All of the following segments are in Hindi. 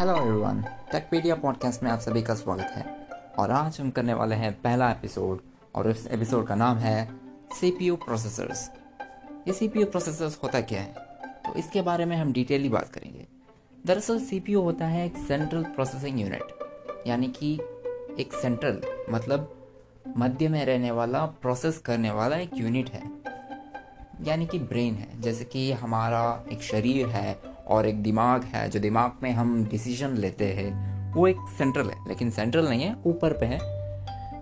हेलो एवरीवन टेकपीडिया पॉडकास्ट में आप सभी का स्वागत है। और आज हम करने वाले हैं पहला एपिसोड और इस एपिसोड का नाम है सीपीयू प्रोसेसर्स ये सीपीयू प्रोसेसर्स होता क्या है? तो इसके बारे में हम डिटेली बात करेंगे। दरअसल सीपीयू होता है एक सेंट्रल प्रोसेसिंग यूनिट यानी कि एक सेंट्रल मतलब मध्य में रहने वाला प्रोसेस करने वाला एक यूनिट है। यानी कि ब्रेन है, जैसे कि हमारा एक शरीर है और एक दिमाग है जो दिमाग में हम डिसीज़न लेते हैं वो एक सेंट्रल है। लेकिन सेंट्रल नहीं है ऊपर पे है।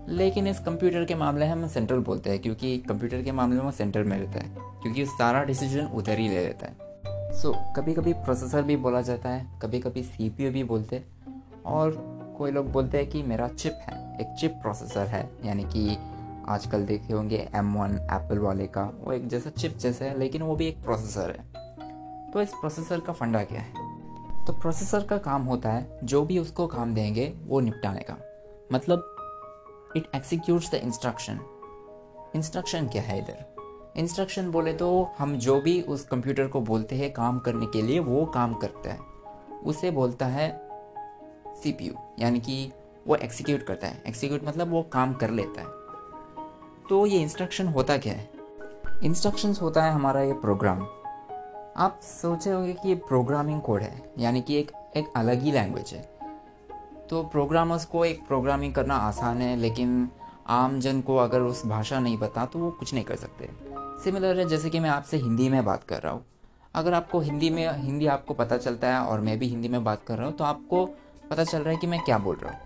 लेकिन इस कंप्यूटर के मामले में हम सेंट्रल बोलते हैं क्योंकि कंप्यूटर के मामले में सेंटर में रहता है क्योंकि सारा डिसीज़न उधर ही ले लेता है। सो so, कभी कभी प्रोसेसर भी बोला जाता है कभी कभी सी भी बोलते हैं और कोई लोग बोलते हैं कि मेरा चिप है एक चिप प्रोसेसर है यानी कि आजकल देखे होंगे एम वन एप्पल वाले का वो एक जैसा चिप जैसा है लेकिन वो भी एक प्रोसेसर है। तो इस प्रोसेसर का फंडा क्या है? तो प्रोसेसर का काम होता है, जो भी उसको काम देंगे, वो निपटाने का मतलब it executes the instruction instruction क्या है इधर? इंस्ट्रक्शन बोले तो हम जो भी उस कंप्यूटर को बोलते हैं काम करने के लिए, वो काम करता है। उसे बोलता है सीपीयू यानी कि वो एक्सिक्यूट करता है। एक्सिक्यूट मतलब वो काम कर लेता है। तो ये इंस्ट्रक्शन होता क्या है? इंस्ट्रक्शंस होता है हमारा ये प्रोग्राम आप सोचे होंगे कि ये प्रोग्रामिंग कोड है, यानी कि एक एक अलग ही लैंग्वेज है। तो प्रोग्रामर्स को एक प्रोग्रामिंग करना आसान है, लेकिन आम जन को अगर उस भाषा नहीं पता तो वो कुछ नहीं कर सकते। सिमिलर है, जैसे कि मैं आपसे हिंदी में बात कर रहा हूँ। अगर आपको हिंदी में, हिंदी आपको पता चलता है और मैं भी हिंदी में बात कर रहा हूँ तो आपको पता चल रहा है कि मैं क्या बोल रहा हूँ।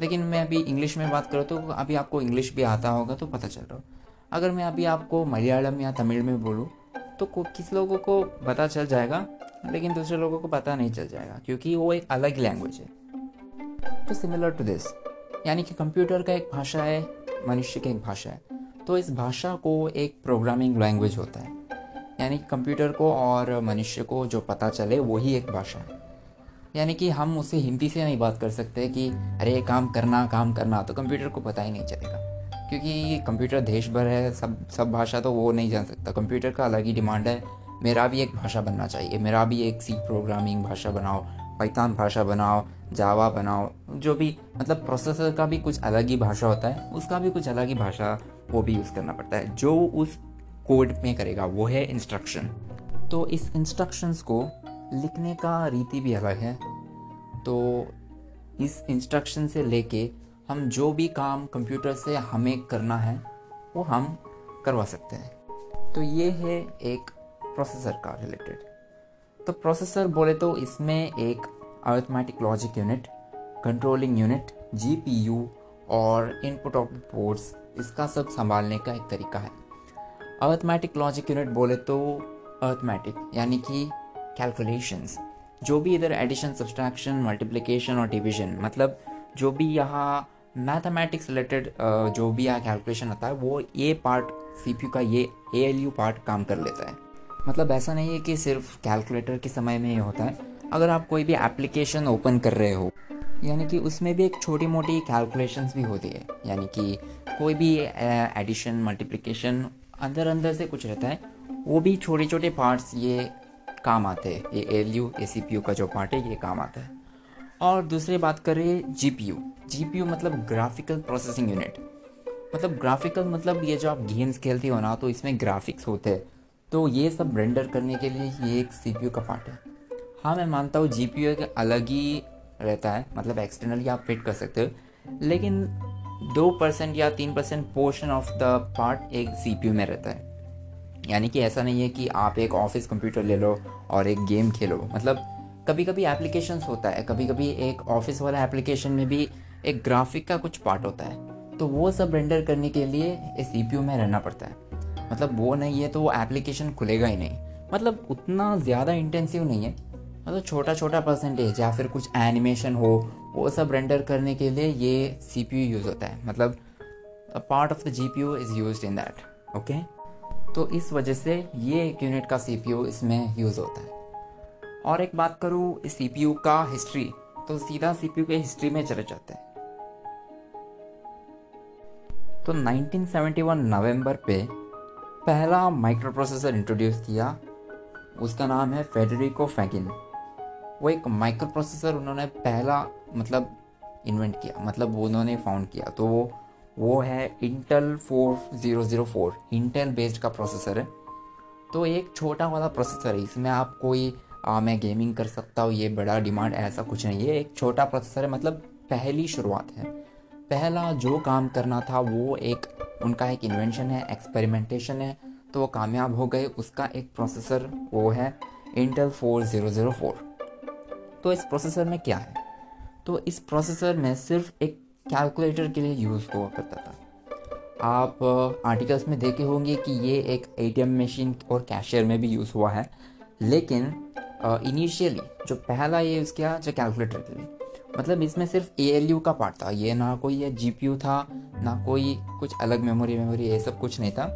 लेकिन मैं अभी इंग्लिश में बात करूँ तो अभी आपको इंग्लिश भी आता होगा तो पता चल रहा हूँ। अगर मैं अभी आपको मलयालम या तमिल में बोलूँ तो किस लोगों को पता चल जाएगा, लेकिन दूसरे लोगों को पता नहीं चल जाएगा, क्योंकि वो एक अलग लैंग्वेज है। तो सिमिलर टू दिस यानी कि कंप्यूटर का एक भाषा है, मनुष्य की एक भाषा है। तो इस भाषा को एक प्रोग्रामिंग लैंग्वेज होता है। यानी कि कंप्यूटर को और मनुष्य को जो पता चले वही एक भाषा है। यानी कि हम उसे हिंदी से नहीं बात कर सकते कि, अरे, काम करना काम करना। तो कंप्यूटर को पता ही नहीं चलेगा। क्योंकि कंप्यूटर देश भर है, सब सब भाषा तो वो नहीं जान सकता। कंप्यूटर का अलग ही डिमांड है। मेरा भी एक भाषा बनना चाहिए। मेरा भी एक सी प्रोग्रामिंग भाषा बनाओ पैतान भाषा बनाओ जावा बनाओ, जो भी मतलब प्रोसेसर का भी कुछ अलग ही भाषा होता है, उसका भी कुछ अलग ही भाषा वो भी यूज़ करना पड़ता है। जो उस कोड में करेगा, वो है इंस्ट्रक्शन तो इस इंस्ट्रक्शंस को लिखने का रीति भी अलग है। तो इस इंस्ट्रक्शन से लेके हम जो भी काम कंप्यूटर से हमें करना है, वो हम करवा सकते हैं। तो ये है एक प्रोसेसर का रिलेटेड तो प्रोसेसर बोले तो इसमें एक arithmetic logic unit controlling unit GPU और इनपुट आउटपुट पोर्ट्स इसका सब संभालने का एक तरीका है। अर्थमेटिक लॉजिक यूनिट बोले तो अर्थमेटिक यानी कि कैलकुलेशंस जो भी इधर एडिशन सब्सट्रैक्शन मल्टीप्लिकेशन और डिवीज़न मतलब जो भी यहाँ मैथमेटिक्स रिलेटेड जो भी यहाँ कैलकुलेशन आता है, वो ये पार्ट सीपीयू का, ये ए पार्ट काम कर लेता है। मतलब ऐसा नहीं है कि सिर्फ़ कैलकुलेटर के समय में ये होता है। अगर आप कोई भी एप्लीकेशन ओपन कर रहे हो, यानी कि उसमें भी एक छोटी मोटी कैलकुलेशंस भी होती है। यानी कि कोई भी एडिशन मल्टीप्लिकेशन अंदर अंदर से कुछ रहता है, वो भी छोटे छोटे पार्ट्स ये काम आते हैं। ये L U A C P U का जो पार्ट है, ये काम आता है। और दूसरी बात करें G P U G P U मतलब ग्राफिकल प्रोसेसिंग यूनिट मतलब ग्राफिकल मतलब ये जो आप गेम्स खेलते हो ना तो इसमें ग्राफिक्स होते हैं। तो ये सब रेंडर करने के लिए ये एक सी पी यू का पार्ट है। हाँ मैं मानता हूँ जी पी यू एक अलग ही रहता है। मतलब एक्सटर्नली आप फिट कर सकते हो। लेकिन दो परसेंट या तीन percent portion of the part एक सी पी यू में रहता है। यानी कि ऐसा नहीं है कि आप एक ऑफ़िस कंप्यूटर ले लो और एक गेम खेलो। मतलब कभी कभी एप्लीकेशन होता है कभी कभी एक ऑफ़िस वाला एप्लीकेशन में भी एक ग्राफिक का कुछ पार्ट होता है। तो वो सब रेंडर करने के लिए इस सी में रहना पड़ता है। मतलब वो नहीं है तो वो एप्लीकेशन खुलेगा ही नहीं। मतलब उतना ज़्यादा इंटेंसिव नहीं है। मतलब छोटा छोटा परसेंटेज या फिर कुछ एनिमेशन हो, वो सब रेंडर करने के लिए ये सी यूज़ होता है। मतलब part of the G P is use in that okay तो इस वजह से ये एक यूनिट का सी इसमें यूज़ होता है। और एक बात करूँ सी का हिस्ट्री तो सीधा सीपीयू के हिस्ट्री में चले जाते हैं। तो 1971 नवंबर पे पहला माइक्रो प्रोसेसर इंट्रोड्यूस किया, उसका नाम है फेडरिको फैगिन वो एक माइक्रो प्रोसेसर उन्होंने पहला मतलब इन्वेंट किया मतलब उन्होंने फाउंड किया। तो वो वो है Intel four zero zero four Intel based का प्रोसेसर है। तो एक छोटा वाला प्रोसेसर है, इसमें आप कोई आ, मैं गेमिंग कर सकता हूँ ये बड़ा डिमांड ऐसा कुछ नहीं है। एक छोटा प्रोसेसर है मतलब पहली शुरुआत है। पहला जो काम करना था वो एक उनका एक इन्वेंशन है एक्सपेरिमेंटेशन है तो वो कामयाब हो गए। उसका एक प्रोसेसर वो है Intel four zero zero four तो इस प्रोसेसर में क्या है? तो इस प्रोसेसर में सिर्फ़ एक कैलकुलेटर के लिए यूज़ हुआ करता था। आप आर्टिकल्स में देखे होंगे कि ये एक एटीएम मशीन और कैशियर में भी यूज़ हुआ है। लेकिन इनिशियली जो पहला ये यूज़ किया जो कैलकुलेटर के लिए मतलब इसमें सिर्फ़ ए का पार्ट था। ये ना कोई ये जी था, ना कोई कुछ अलग मेमोरी मेमोरी ये सब कुछ नहीं था।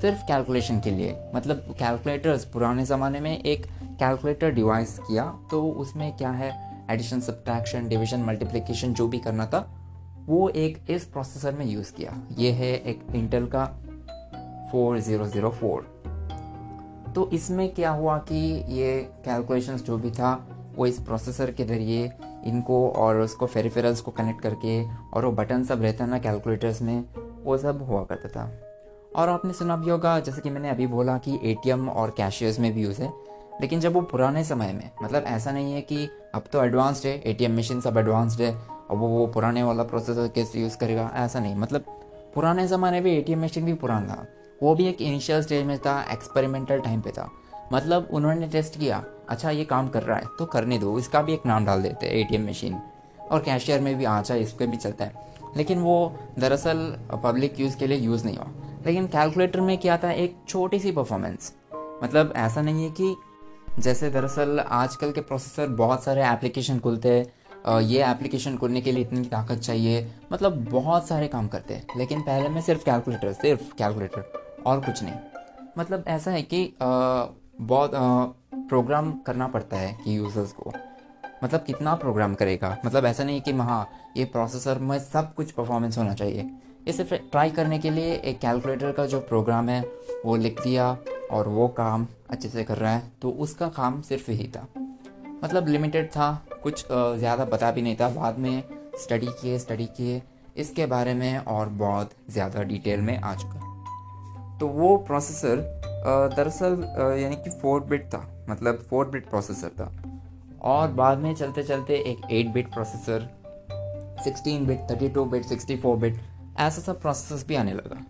सिर्फ़ कैलकुलेशन के लिए। मतलब कैलकुलेटर्स पुराने ज़माने में एक कैलकुलेटर डिवाइस किया तो उसमें क्या है? एडिशन सब्ट्रैक्शन डिवीज़न मल्टीप्लिकेशन जो भी करना था, वो एक इस प्रोसेसर में यूज़ किया। ये है एक इंटेल का 4004 तो इसमें क्या हुआ कि ये कैलकुलेशंस जो भी था, वो इस प्रोसेसर के ज़रिए इनको और उसको फेरिफेरल्स को कनेक्ट करके और वो बटन सब रहता ना कैलकुलेटर्स में, वो सब हुआ करता था। और आपने सुना भी होगा, जैसे कि मैंने अभी बोला कि एटीएम और कैशियर्स में भी यूज़ है, लेकिन जब वो पुराने समय में मतलब ऐसा नहीं है कि अब तो एडवांस्ड है एटीएम मशीन सब एडवांस्ड है, अब वो वो पुराने वाला प्रोसेसर कैसे यूज़ करेगा, ऐसा नहीं। मतलब पुराने ज़माने में ए टी मशीन भी पुराना था। वो भी एक इनिशियल स्टेज में था एक्सपेरिमेंटल टाइम पे था। मतलब उन्होंने टेस्ट किया अच्छा ये काम कर रहा है तो करने दो, इसका भी एक नाम डाल देते हैं एटीएम मशीन और कैशियर में भी अच्छा इस पर भी चलता है। लेकिन वो दरअसल पब्लिक यूज़ के लिए यूज़ नहीं हुआ। लेकिन कैलकुलेटर में क्या था, एक छोटी सी परफॉर्मेंस मतलब ऐसा नहीं है कि जैसे दरअसल आजकल के प्रोसेसर बहुत सारे एप्लीकेशन खुलते हैं ये एप्लीकेशन खोलने के लिए इतनी ताकत चाहिए। मतलब बहुत सारे काम करते हैं, लेकिन पहले में सिर्फ़ कैलकुलेटर सिर्फ़ कैलकुलेटर और कुछ नहीं। मतलब ऐसा है कि बहुत प्रोग्राम करना पड़ता है कि यूज़र्स को। मतलब कितना प्रोग्राम करेगा? मतलब ऐसा नहीं कि हाँ ये प्रोसेसर में सब कुछ परफॉर्मेंस होना चाहिए। ये सिर्फ़ ट्राई करने के लिए एक कैलकुलेटर का जो प्रोग्राम है, वो लिख दिया और वो काम अच्छे से कर रहा है तो उसका काम सिर्फ़ यही था। मतलब लिमिटेड था, कुछ ज़्यादा पता भी नहीं था। बाद में स्टडी किए स्टडी किए, इसके बारे में और बहुत ज़्यादा डिटेल में आ चुका। तो वो प्रोसेसर दरअसल यानी कि फोर बिट था मतलब फोर बिट प्रोसेसर था। और बाद में चलते चलते एक eight bit processor sixteen bit thirty two bit sixty four bit ऐसा सब प्रोसेसर भी आने लगा।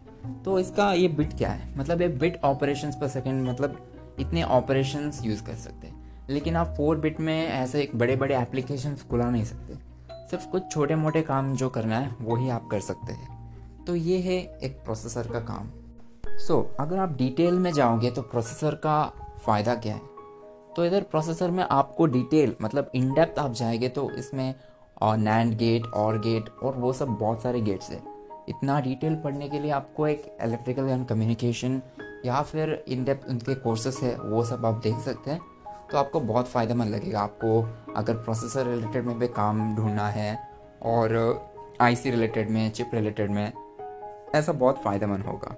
तो इसका ये बिट क्या है? मतलब ये बिट ऑपरेशंस पर सेकेंड मतलब इतने ऑपरेशंस यूज़ कर सकते हैं। लेकिन आप फोर बिट में ऐसे एक बड़े बड़े एप्लीकेशन खुला नहीं सकते। सिर्फ़ कुछ छोटे मोटे काम जो करना है, वो ही आप कर सकते हैं। तो ये है एक प्रोसेसर का काम। सो so, अगर आप डिटेल में जाओगे तो प्रोसेसर का फ़ायदा क्या है? तो इधर प्रोसेसर में आपको डिटेल मतलब इन डेप्थ आप जाएँगे तो इसमें नैंड गेट और गेट और वो सब बहुत सारे गेट्स है। इतना डिटेल पढ़ने के लिए आपको एक इलेक्ट्रिकल एंड कम्युनिकेशन या फिर इन डेप्थ उनके कोर्सेस है वो सब आप देख सकते हैं। तो आपको बहुत फ़ायदेमंद लगेगा आपको अगर प्रोसेसर रिलेटेड में भी काम ढूंढना है और आईसी रिलेटेड में चिप रिलेटेड में ऐसा बहुत फ़ायदेमंद होगा।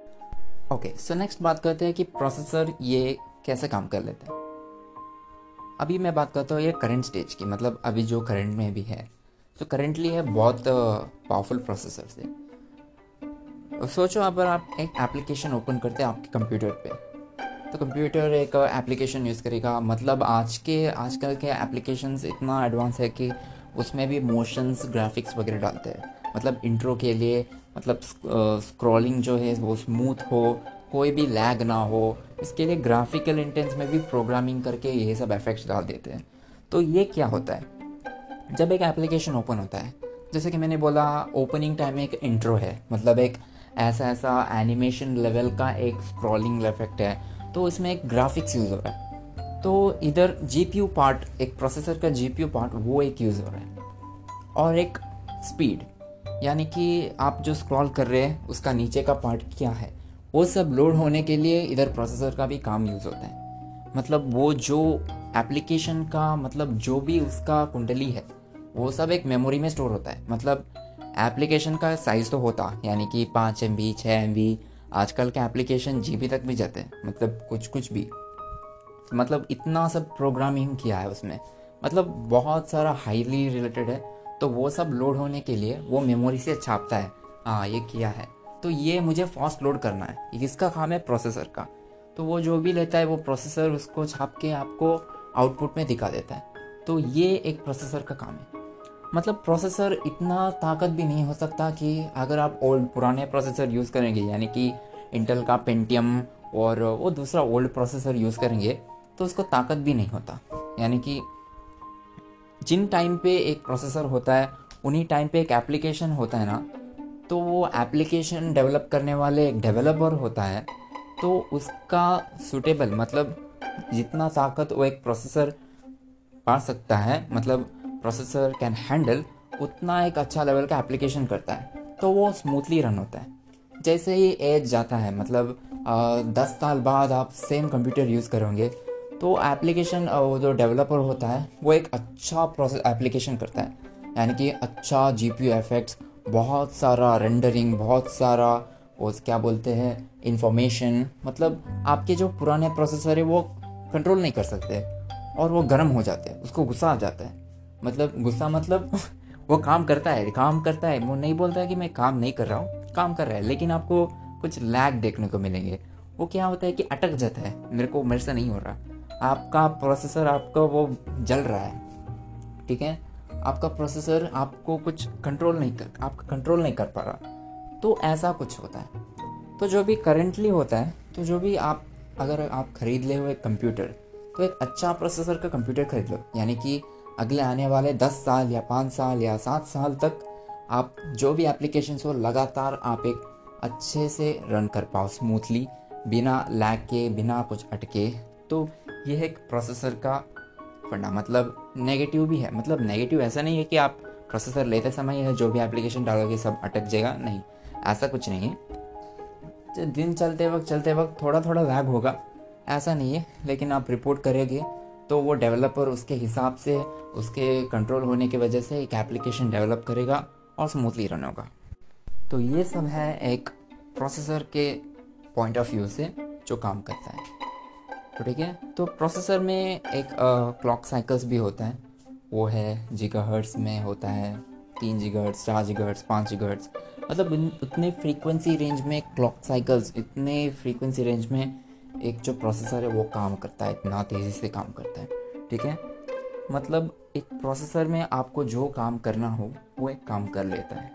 ओके सो नेक्स्ट बात करते हैं कि प्रोसेसर ये कैसे काम कर लेते हैं। अभी मैं बात करता हूँ ये करंट स्टेज की मतलब अभी जो करंट में भी है। तो करेंटली है बहुत पावरफुल प्रोसेसर से। सोचो अगर आप एक एप्लीकेशन ओपन करते हैं आपके कंप्यूटर पे तो कंप्यूटर एक एप्लीकेशन यूज़ करेगा। मतलब आज के, आजकल के एप्लीकेशंस इतना एडवांस है कि उसमें भी मोशंस ग्राफिक्स वगैरह डालते हैं। मतलब इंट्रो के लिए मतलब स्क्रॉलिंग जो है, वो स्मूथ हो, कोई भी लैग ना हो, इसके लिए ग्राफिकल इंटेंस में भी प्रोग्रामिंग करके ये सब इफेक्ट्स डाल देते हैं। तो ये क्या होता है? जब एक एप्लीकेशन ओपन होता है, जैसे कि मैंने बोला ओपनिंग टाइम एक इंट्रो है मतलब एक ऐसा ऐसा एनिमेशन लेवल का एक स्क्रॉलिंग इफ़ेक्ट है तो इसमें एक ग्राफिक्स यूज़ हो। रहा है तो इधर जीपीयू पार्ट एक प्रोसेसर का जीपीयू पार्ट वो एक यूज़ हो। रहा है और एक स्पीड यानी कि आप जो स्क्रॉल कर रहे हैं, उसका नीचे का पार्ट क्या है? वो सब लोड होने के लिए इधर प्रोसेसर का भी काम यूज़ होता है। मतलब वो जो एप्लीकेशन का मतलब जो भी उसका कुंडली है, वो सब एक मेमोरी में स्टोर होता है। मतलब एप्लीकेशन का साइज़ तो होता, यानी कि पाँच एम बी छः एम बी आजकल के एप्लीकेशन जी बी तक भी जाते हैं। मतलब कुछ कुछ भी। मतलब इतना सब प्रोग्रामिंग किया है उसमें। मतलब बहुत सारा हाईली रिलेटेड है। तो वो सब लोड होने के लिए वो मेमोरी से छापता है। हाँ ये किया है। तो ये मुझे फास्ट लोड करना है। ये किसका काम है? प्रोसेसर का। तो वो जो भी लेता है वो प्रोसेसर उसको छाप के आपको आउटपुट में दिखा देता है। तो ये एक प्रोसेसर का काम है। मतलब प्रोसेसर इतना ताकत भी नहीं हो सकता कि अगर आप ओल्ड पुराने प्रोसेसर यूज़ करेंगे, यानी कि इंटेल का पेंटियम और वो दूसरा ओल्ड प्रोसेसर यूज़ करेंगे तो उसको ताकत भी नहीं होता। यानी कि जिन टाइम पे एक प्रोसेसर होता है उन्हीं टाइम पे एक एप्लीकेशन होता है ना तो वो एप्लीकेशन डेवलप करने वाले एक डेवलपर होता है तो उसका सुटेबल मतलब जितना ताकत वो एक प्रोसेसर पा सकता है मतलब प्रोसेसर कैन हैंडल उतना एक अच्छा लेवल का एप्लीकेशन करता है तो वो स्मूथली रन होता है। जैसे ही एज जाता है मतलब आ, दस साल बाद आप सेम कंप्यूटर यूज़ करोगे तो एप्लीकेशन जो डेवलपर होता है, वो एक अच्छा प्रोसेस एप्लीकेशन करता है। यानी कि अच्छा जी पी एफेक्ट्स बहुत सारा रेंडरिंग बहुत सारा वो क्या बोलते हैं इंफॉर्मेशन मतलब आपके जो पुराने प्रोसेसर है, वो कंट्रोल नहीं कर सकते और वो गर्म हो जाते हैं, उसको गुस्सा आ जाता है। मतलब गुस्सा मतलब वो काम करता है, काम करता है। वो नहीं बोलता है कि मैं काम नहीं कर रहा हूँ, काम कर रहा है, लेकिन आपको कुछ लैग देखने को मिलेंगे। वो क्या होता है कि अटक जाता है, मेरे को, मेरे से नहीं हो रहा। आपका प्रोसेसर आपका वो जल रहा है, ठीक है? आपका प्रोसेसर आपको कुछ कंट्रोल नहीं कर, आपका कंट्रोल नहीं कर पा रहा। तो ऐसा कुछ होता है। तो जो भी करेंटली होता है तो जो भी आप, अगर आप खरीद ले हुए कंप्यूटर तो एक अच्छा प्रोसेसर का कंप्यूटर खरीद लो। यानी कि अगले आने वाले दस साल या पाँच साल या सात साल तक आप जो भी एप्लीकेशन हो, लगातार आप एक अच्छे से रन कर पाओ स्मूथली बिना लैग के, बिना कुछ अटके। तो यह एक प्रोसेसर का फंडा मतलब नेगेटिव भी है। मतलब नेगेटिव ऐसा नहीं है कि आप प्रोसेसर लेते समय है जो भी एप्लीकेशन डालोगे सब अटक जाएगा, नहीं। ऐसा कुछ नहीं है। दिन चलते वक्त चलते वक्त थोड़ा थोड़ा लैग होगा। ऐसा नहीं है, लेकिन आप रिपोर्ट करेंगे तो वो डेवलपर उसके हिसाब से, उसके कंट्रोल होने की वजह से एक एप्लीकेशन डेवलप करेगा और स्मूथली रन होगा। तो ये सब है एक प्रोसेसर के पॉइंट ऑफ़ व्यू से जो काम करता है। तो ठीक है? तो प्रोसेसर में एक क्लॉक साइकिल्स भी होता है। वो है जीगाहर्ट्स में होता है, तीन जी हर्ट्स चार जी हर्ट्स पाँच जी हर्ट्स मतलब उतने फ्रीक्वेंसी रेंज में क्लॉक साइकिल्स इतने फ्रीक्वेंसी रेंज में एक जो प्रोसेसर है, वो काम करता है, इतना तेज़ी से काम करता है। ठीक है? मतलब एक प्रोसेसर में आपको जो काम करना हो, वो एक काम कर लेता है।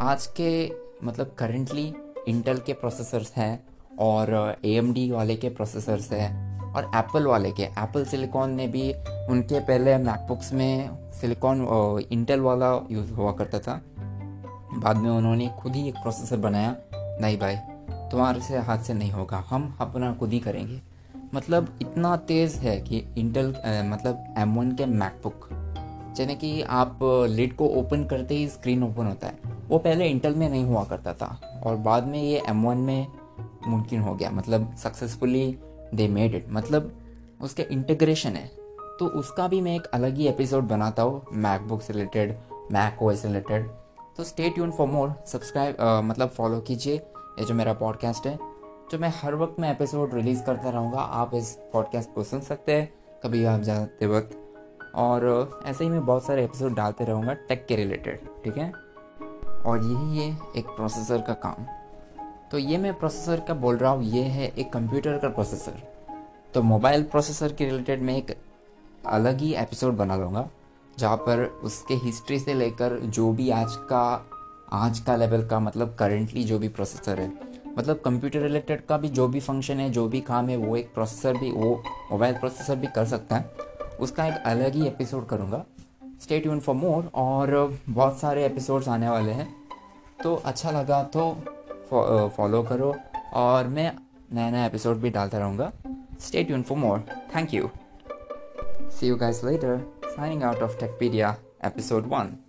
आज के मतलब करेंटली इंटेल के प्रोसेसर्स हैं और एएमडी वाले के प्रोसेसर्स हैं और एप्पल वाले के। एप्पल सिलिकॉन ने भी उनके पहले मैकबुक्स में सिलिकॉन इंटेल वाला यूज़ हुआ करता था। बाद में उन्होंने खुद ही एक प्रोसेसर बनाया, नहीं भाई, तुम्हारे से हाथ से नहीं होगा, हम अपना खुद ही करेंगे। मतलब इतना तेज़ है कि इंटेल मतलब एम वन के मैकबुक जैसे कि आप लिड को ओपन करते ही स्क्रीन ओपन होता है। वो पहले इंटेल में नहीं हुआ करता था और बाद में ये एम वन में मुमकिन हो गया। मतलब सक्सेसफुली दे मेड इट मतलब उसके इंटीग्रेशन है। तो उसका भी मैं एक अलग ही एपिसोड बनाता हूँ मैकबुक से रिलेटेड मैक ओ से रिलेटेड तो stay tune for more subscribe मतलब फॉलो कीजिए। ये जो मेरा पॉडकास्ट है, जो मैं हर वक्त में एपिसोड रिलीज़ करता रहूँगा, आप इस पॉडकास्ट को सुन सकते हैं। कभी आप जाते वक्त। और ऐसे ही मैं बहुत सारे एपिसोड डालते रहूँगा टेक के रिलेटेड ठीक है? और यही है एक प्रोसेसर का काम। तो ये मैं प्रोसेसर का बोल रहा हूँ, ये है एक कंप्यूटर का प्रोसेसर तो मोबाइल प्रोसेसर के रिलेटेड मैं एक अलग ही एपिसोड बना लूँगा, जहाँ पर उसके हिस्ट्री से लेकर जो भी आज का आज का लेवल का मतलब करेंटली जो भी प्रोसेसर है। मतलब कंप्यूटर रिलेटेड का भी जो भी फ़ंक्शन है, जो भी काम है, वो एक प्रोसेसर भी, वो मोबाइल प्रोसेसर भी कर सकता है। उसका एक अलग ही एपिसोड करूँगा। स्टे ट्यून फॉर मोर और बहुत सारे एपिसोड्स आने वाले हैं। तो अच्छा लगा तो फॉलो करो और मैं नया नया एपिसोड भी डालता रहूँगा। Stay tune for more thank you see you guys later signing out of Techpedia, episode 1.